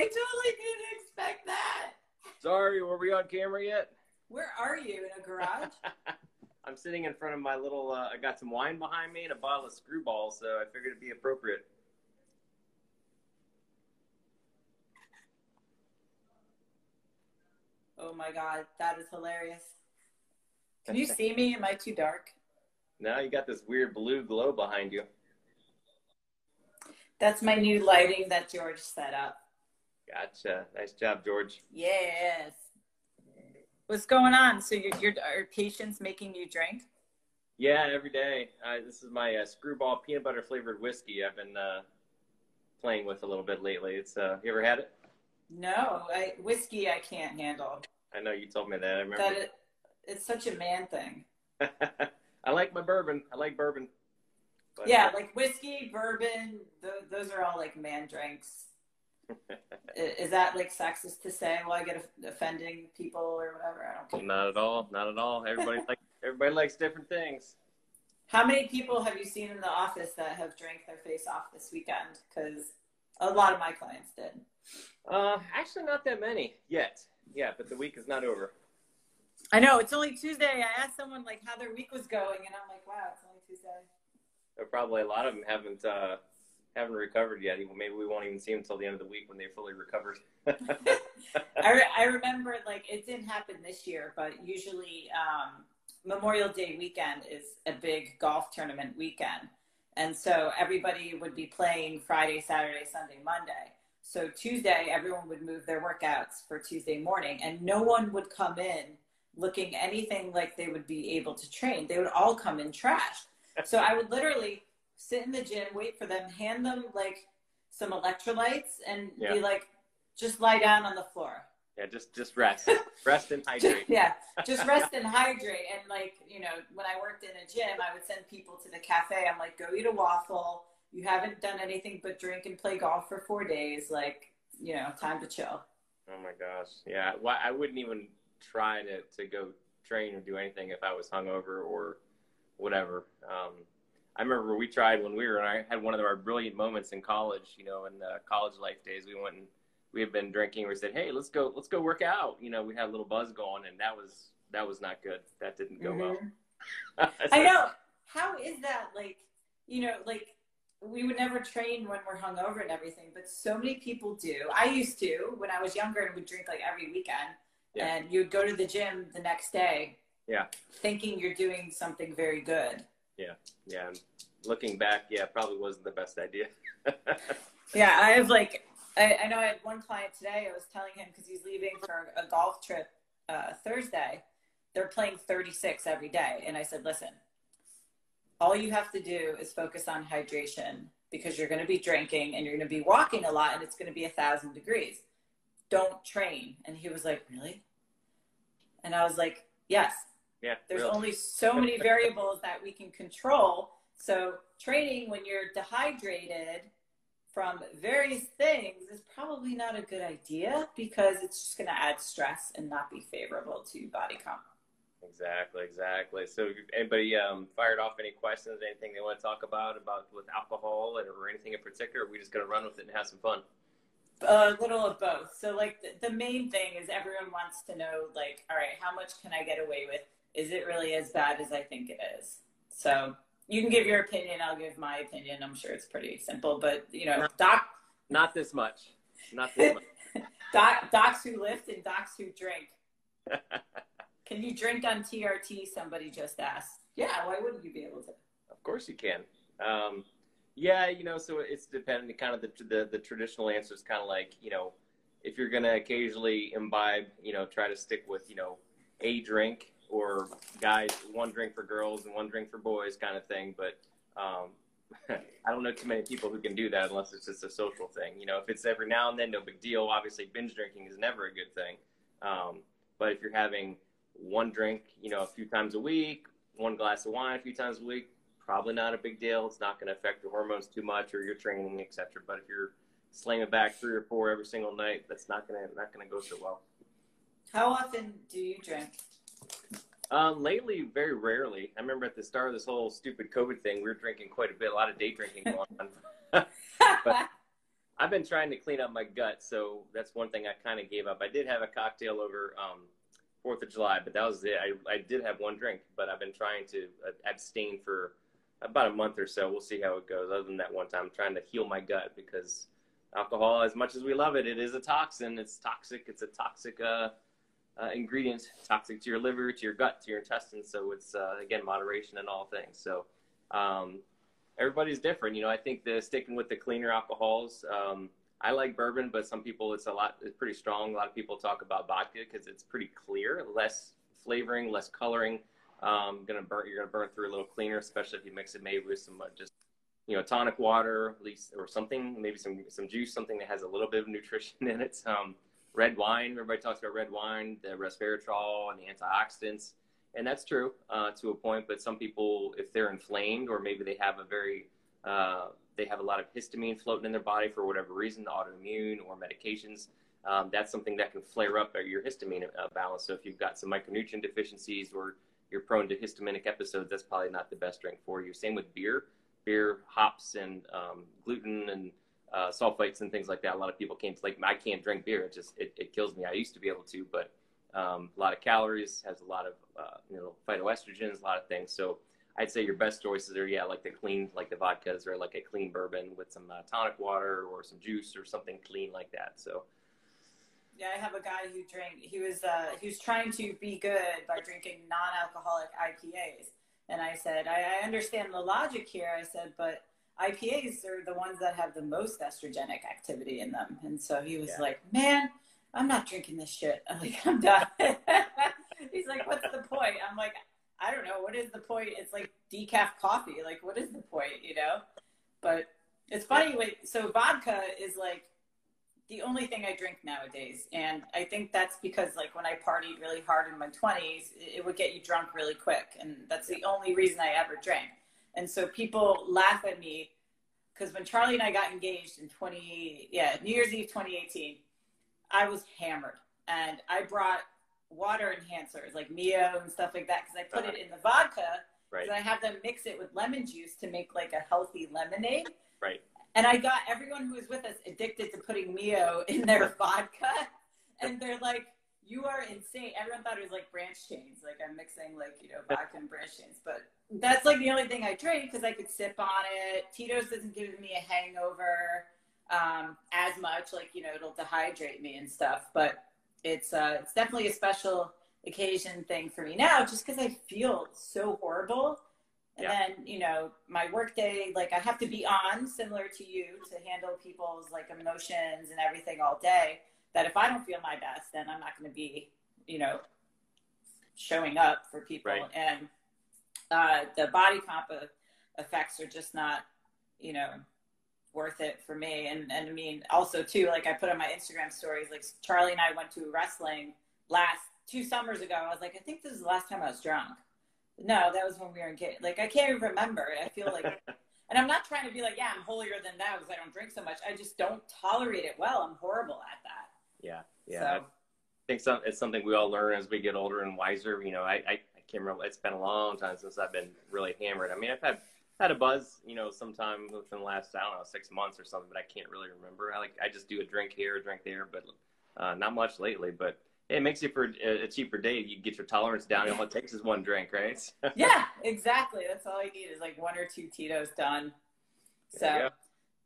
I totally didn't expect that. Sorry, were we on camera yet? Where are you in a garage? I'm sitting in front of my little. Uh, I got some wine behind me and a bottle of Screwball, so I figured it'd be appropriate. oh my god, that is hilarious. Can you see me? Am I too dark? Now you got this weird blue glow behind you. That's my new lighting that George set up. Gotcha. Nice job, George. Yes. What's going on? So your your are patients making you drink? Yeah, every day. Uh, this is my uh, Screwball peanut butter flavored whiskey. I've been uh, playing with a little bit lately. It's uh, you ever had it? No, I, whiskey I can't handle. I know you told me that. I remember. That it, it's such a man thing. I like my bourbon. I like bourbon. But, Yeah, like whiskey, bourbon, th- those are all like man drinks. Is that like sexist to say? Well, I get offending people or whatever. I don't care. Not at all. Not at all. Everybody like everybody likes different things. How many people have you seen in the office that have drank their face off this weekend? Because a lot of my clients did. Uh, actually, not that many yet. Yeah, but the week is not over. I know it's only Tuesday. I asked someone like how their week was going, and I'm like, wow, it's only Tuesday. There probably a lot of them haven't uh, haven't recovered yet. Maybe we won't even see them until the end of the week when they're fully recovered. I, re- I remember like it didn't happen this year, but usually um, Memorial Day weekend is a big golf tournament weekend. And so everybody would be playing Friday, Saturday, Sunday, Monday. So Tuesday, everyone would move their workouts for Tuesday morning, and no one would come in looking anything like they would be able to train. They would all come in trashed. So I would literally sit in the gym, wait for them, hand them like some electrolytes, and Yeah. be like, just lie down on the floor. yeah, just just rest, rest and hydrate. yeah, just rest and hydrate. And like, you know, when I worked in a gym, I would send people to the cafe. I'm like, go eat a waffle. You haven't done anything but drink and play golf for four days. Like, you know, time to chill. Oh my gosh, yeah. Why I wouldn't even try to to go train or do anything if I was hungover or whatever. Um, I remember we tried when we were. And I had one of our brilliant moments in college. You know, in the college life days, we went and we had been drinking. We said, "Hey, let's go, let's go work out." You know, we had a little buzz going, and that was that was not good. That didn't go well. Mhm. I know. How is that? Like, you know, like we would never train when we're hungover and everything, but so many people do. I used to when I was younger and would drink like every weekend. Yeah. And you would go to the gym the next day, Yeah. thinking you're doing something very good. Yeah, yeah. and looking back, yeah, probably wasn't the best idea. Yeah, I have like, I, I know I had one client today. I was telling him because he's leaving for a golf trip uh, Thursday. They're playing 36 every day. And I said, listen, all you have to do is focus on hydration because you're going to be drinking and you're going to be walking a lot and it's going to be a thousand degrees. Don't train. And he was like, really? And I was like, yes, yeah, there's really. only so many variables that we can control. So training when you're dehydrated from various things is probably not a good idea because it's just going to add stress and not be favorable to body comp. Exactly, exactly. So, if anybody um, fired off any questions, anything they want to talk about about with alcohol and, or anything in particular? Or we just gonna run with it and have some fun. A little of both. So like the, the main thing is everyone wants to know like, all right, how much can I get away with? Is it really as bad as I think it is? So you can give your opinion. I'll give my opinion. I'm sure it's pretty simple, but you know, doc Not this much. Not this much. Doc, docs who lift and docs who drink. Can you drink on TRT? Somebody just asked. Yeah, why wouldn't you be able to? Of course you can. Um, yeah, you know, so it's dependent. Kind of the the, the traditional answer is kind of like you know, if you're gonna occasionally imbibe, you know, try to stick with you know a drink or guys one drink for girls and one drink for boys kind of thing. But um, I don't know too many people who can do that unless it's just a social thing. You know, if it's every now and then, no big deal. Obviously, binge drinking is never a good thing. Um, but if you're having one drink, you know, a few times a week, one glass of wine a few times a week, probably not a big deal. It's not going to affect your hormones too much or your training, etc. But if you're slamming back three or four every single night, that's not going to not going to go so well. How often do you drink? Um, lately, very rarely. I remember at the start of this whole stupid COVID thing, we were drinking quite a bit, a lot of day drinking going on. but I've been trying to clean up my gut, so that's one thing I kind of gave up. I did have a cocktail over um, Fourth of July, but that was it. I, I did have one drink, but I've been trying to uh, abstain for about a month or so. We'll see how it goes. Other than that one time, I'm trying to heal my gut because alcohol, as much as we love it, it is a toxin. It's toxic. It's a toxic uh, uh, ingredient, toxic to your liver, to your gut, to your intestines. So it's uh, again moderation in all things. So um, everybody's different. You know, I think the sticking with the cleaner alcohols. Um, I like bourbon, but some people it's a lot. It's pretty strong. A lot of people talk about vodka because it's pretty clear, less flavoring, less coloring. Um, gonna burn. You're gonna burn through a little cleaner, especially if you mix it maybe with some uh, just you know tonic water, at least or something, maybe some some juice, something that has a little bit of nutrition in it. Um, red wine. Everybody talks about red wine, the resveratrol and the antioxidants, and that's true uh, to a point. But some people, if they're inflamed or maybe they have a very uh, they have a lot of histamine floating in their body for whatever reason, autoimmune or medications. Um, that's something that can flare up your histamine uh, balance. So if you've got some micronutrient deficiencies or you're prone to histaminic episodes, that's probably not the best drink for you. Same with beer. Beer, hops, and um, gluten and uh, sulfites and things like that. A lot of people can't like I can't drink beer. It just it, it kills me. I used to be able to, but um, a lot of calories has a lot of uh, you know phytoestrogens, a lot of things. So I'd say your best choices are yeah like the clean like the vodkas or like a clean bourbon with some uh, tonic water or some juice or something clean like that. So. Yeah, I have a guy who drank. He was uh, he was trying to be good by drinking non-alcoholic IPAs, and I said, I, I understand the logic here. I said, but IPAs are the ones that have the most estrogenic activity in them. And so he was yeah. like, man, I'm not drinking this shit. I'm like, I'm done. He's like, what's the point? I'm like, I don't know. What is the point? It's like decaf coffee. Like, what is the point, you know? But it's funny. So vodka is like the only thing I drink nowadays. And I think that's because like when I partied really hard in my 20s, it would get you drunk really quick. And that's the only reason I ever drank. And so people laugh at me because when Charlie and I got engaged in 20, yeah, New Year's Eve 2018, I was hammered and I brought water enhancers like Mio and stuff like that because I put uh-huh. it in the vodka right. I have them mix it with lemon juice to make like a healthy lemonade. Right. And I got everyone who was with us addicted to putting Mio in their vodka. And they're like, you are insane. Everyone thought it was like branch chains. Like I'm mixing like, you know, vodka and branch chains. But that's like the only thing I drink because I could sip on it. Tito's doesn't give me a hangover um, as much. Like, you know, it'll dehydrate me and stuff. But it's uh, it's definitely a special occasion thing for me now just because I feel so horrible. And yeah. then, you know, my workday, like I have to be on similar to you to handle people's like emotions and everything all day that if I don't feel my best, then I'm not going to be, you know, showing up for people. Right. And uh, the body comp effects are just not, you know, worth it for me. And, and I mean, also too, like I put on my Instagram stories, like Charlie and I went to wrestling last two summers ago. I was like, I think this is the last time I was drunk. No, that was when we were in kid. Like, I can't even remember. I feel like, and I'm not trying to be like, yeah, I'm holier than thou because I don't drink so much. I just don't tolerate it well. I'm horrible at that. Yeah, yeah. So. I think some, it's something we all learn as we get older and wiser. You know, I, I, I can't remember. It's been a long time since I've been really hammered. I mean, I've had had a buzz, you know, sometime within the last I don't know six months or something, but I can't really remember. I like I just do a drink here, a drink there, but uh, not much lately. But it makes you for a, cheaper day. You get your tolerance down. All it takes is one drink, right? yeah, exactly. That's all you need is like one or two Tito's done. So,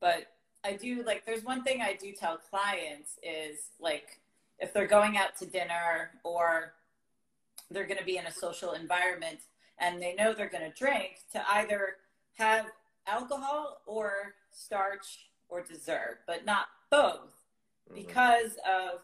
but I do like there's one thing I do tell clients is like if they're going out to dinner or they're going to be in a social environment and they know they're going to drink to either have alcohol or starch or dessert, but not both mm-hmm. because of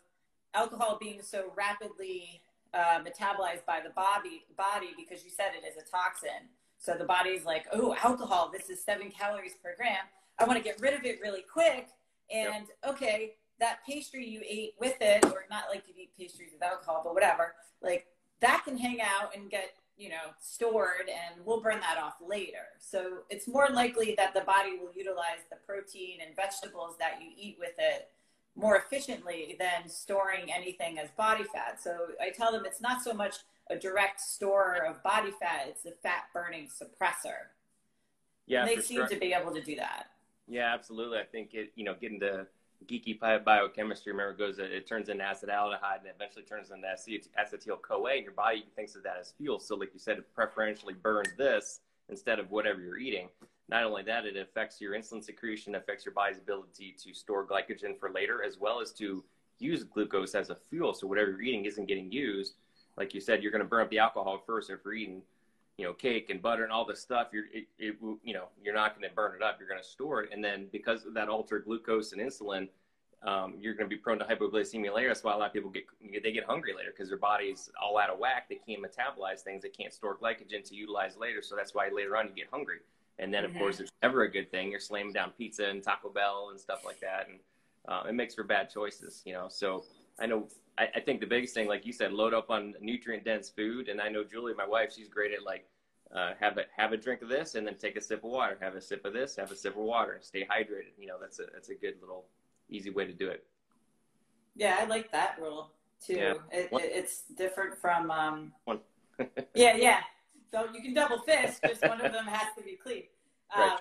alcohol being so rapidly uh, metabolized by the body body because you said it is a toxin. So the body's like, oh, alcohol, this is seven calories per gram. I want to get rid of it really quick. And yep. okay, that pastry you ate with it, or not like you eat pastries with alcohol, but whatever, like that can hang out and get, you know, stored and we'll burn that off later. So it's more likely that the body will utilize the protein and vegetables that you eat with it more efficiently than storing anything as body fat. So I tell them it's not so much a direct store of body fat, it's a fat burning suppressor. Yeah, and they seem sure. to be able to do that. Yeah, absolutely. I think it, you know, getting to geeky biochemistry, remember, it goes, it turns into acetaldehyde and eventually turns into acetyl CoA, and your body thinks of that as fuel. So, like you said, it preferentially burns this instead of whatever you're eating. Not only that, it affects your insulin secretion, affects your body's ability to store glycogen for later, as well as to use glucose as a fuel. So, whatever you're eating isn't getting used. Like you said, you're going to burn up the alcohol first if you're eating you know cake and butter and all this stuff you're it, it you know you're not going to burn it up you're going to store it. And then because of that altered glucose and insulin um, you're going to be prone to hypoglycemia later. That's why a lot of people get they get hungry later because their body's all out of whack. They can't metabolize things. They can't store glycogen to utilize later. So that's why later on you get hungry. And then of mm-hmm. course it's never a good thing. You're slamming down pizza and taco bell and stuff like that. And uh, it makes for bad choices you know? So i know I, I, think the biggest thing, like you said, load up on nutrient dense food. And I know Julie, my wife, she's great at like uh, have a have a drink of this and then take a sip of water. Have a sip of this, have a sip of water. Stay hydrated. You know, that's a that's a good little easy way to do it. Yeah, I like that rule too. Yeah. It, it, it's different from. Um, one. yeah, yeah. So you can double fist. Just one of them has to be clean. Um, right.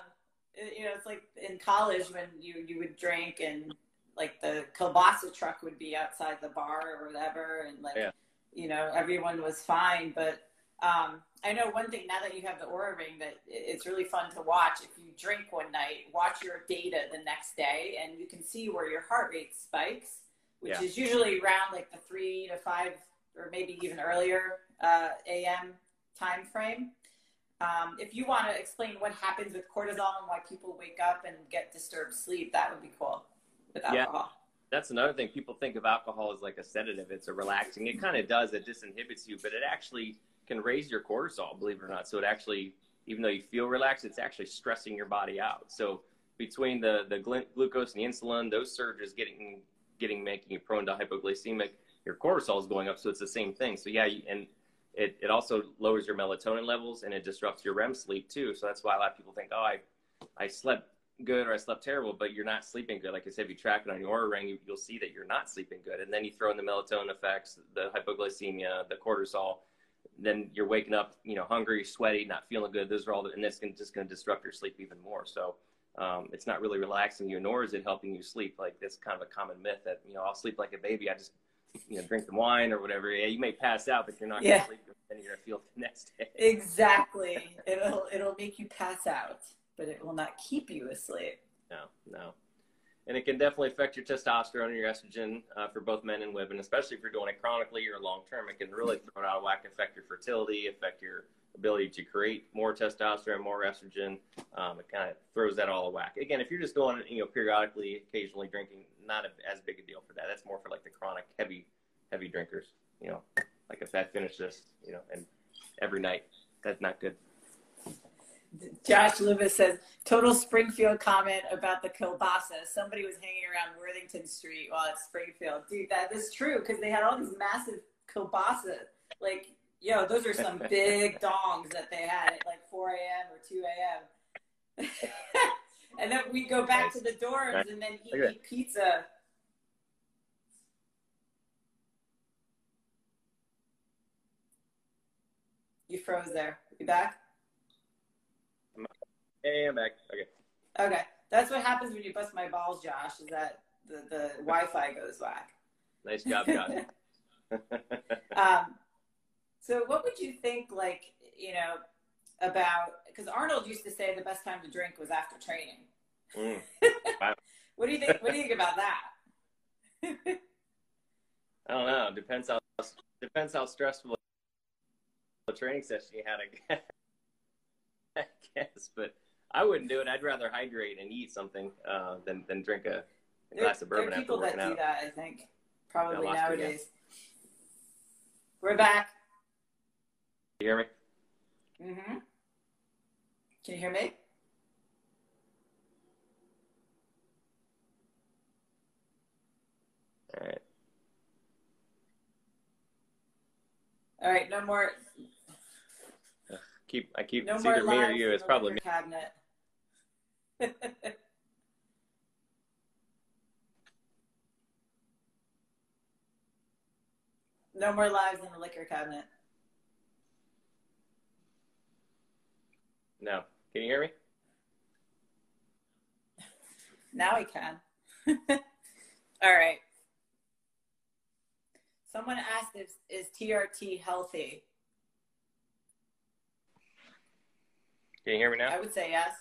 You know, it's like in college when you you would drink and like the kielbasa truck would be outside the bar or whatever, and like yeah. you know everyone was fine. But um, I know one thing now that you have the Oura ring that it's really fun to watch. If you drink one night, watch your data the next day, and you can see where your heart rate spikes, which yeah. is usually around like the three to five or maybe even earlier uh, a.m. time frame. Um, if you want to explain what happens with cortisol and why people wake up and get disturbed sleep, that would be cool with alcohol. Yeah. That's another thing. People think of alcohol as like a sedative. It's a relaxing. It kind of does. It disinhibits you, but it actually can raise your cortisol, believe it or not. So it actually, even though you feel relaxed, it's actually stressing your body out. So between the, the glucose and the insulin, those surges getting, getting, making you prone to hypoglycemic, your cortisol is going up. So it's the same thing. So yeah, and it, it also lowers your melatonin levels and it disrupts your REM sleep too. So that's why a lot of people think, oh, I, I slept good or I slept terrible, but you're not sleeping good. Like I said, if you track it on your Oura ring, you, will see that you're not sleeping good. And then you throw in the melatonin effects, the hypoglycemia, the cortisol, then you're waking up, you know, hungry, sweaty, not feeling good. Those are all, the, and that's just going to disrupt your sleep even more. So um, it's not really relaxing you, nor is it helping you sleep. Like that's kind of a common myth that you know I'll sleep like a baby. I just you know drink the wine or whatever. Yeah, you may pass out, but you're not going to sleep. and you're going to feel the next day. Exactly. it'll it'll make you pass out but it will not keep you asleep. No, no. And it can definitely affect your testosterone and your estrogen uh, for both men and women, especially if you're doing it chronically or long term. It can really throw it out of whack, affect your fertility, affect your ability to create more testosterone, more estrogen. Um, it kind of throws that all a whack. Again, if you're just doing it, you know, periodically, occasionally drinking, not a, as big a deal for that. That's more for like the chronic, heavy, heavy drinkers. You know, like if I finish this, you know, and every night, that's not good. Josh Loomis says, total Springfield comment about the kielbasa. Somebody was hanging around Worthington Street while at Springfield. Dude, that is true because they had all these massive kielbasa. Like, yo, those are some big dongs that they had at like 4 a.m. or 2 a.m. and then we go back to the dorms and then he eat pizza. You froze there. You back? Hey, I'm back. Okay. Okay. That's what happens when you bust my balls, Josh, is that the, the Wi Fi goes whack. Nice job, Josh. um, so, what would you think, like, you know, about because Arnold used to say the best time to drink was after training. Mm. Wow. what do you think? What do you think about that? I don't know. Depends how depends how stressful a training session you had. I guess, but I wouldn't do it. I'd rather hydrate and eat something uh, than than drink a, a glass of bourbon. There are people that do that. I think probably nowadays. We're back. You hear me? Mhm. Can you hear me? All right. All right, no more. Keep I keep No it's either me or you. It's probably me. cabinet. no more lives in the liquor cabinet. No. Can you hear me? Now we can. All right. Someone asked if is TRT healthy? Can you hear me now? I would say yes.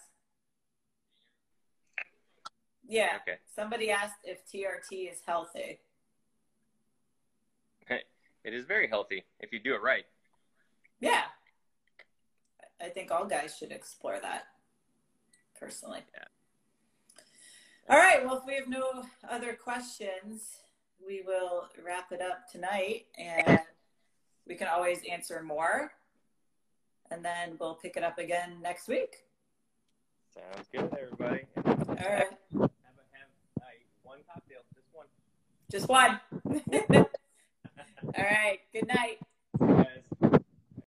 Yeah. Okay. Somebody asked if TRT is healthy. It is very healthy if you do it right. Yeah. I think all guys should explore that personally. Yeah. All right. Well, if we have no other questions, we will wrap it up tonight and we can always answer more. And then we'll pick it up again next week. Sounds good, everybody. All right. Just one. All right. Good night.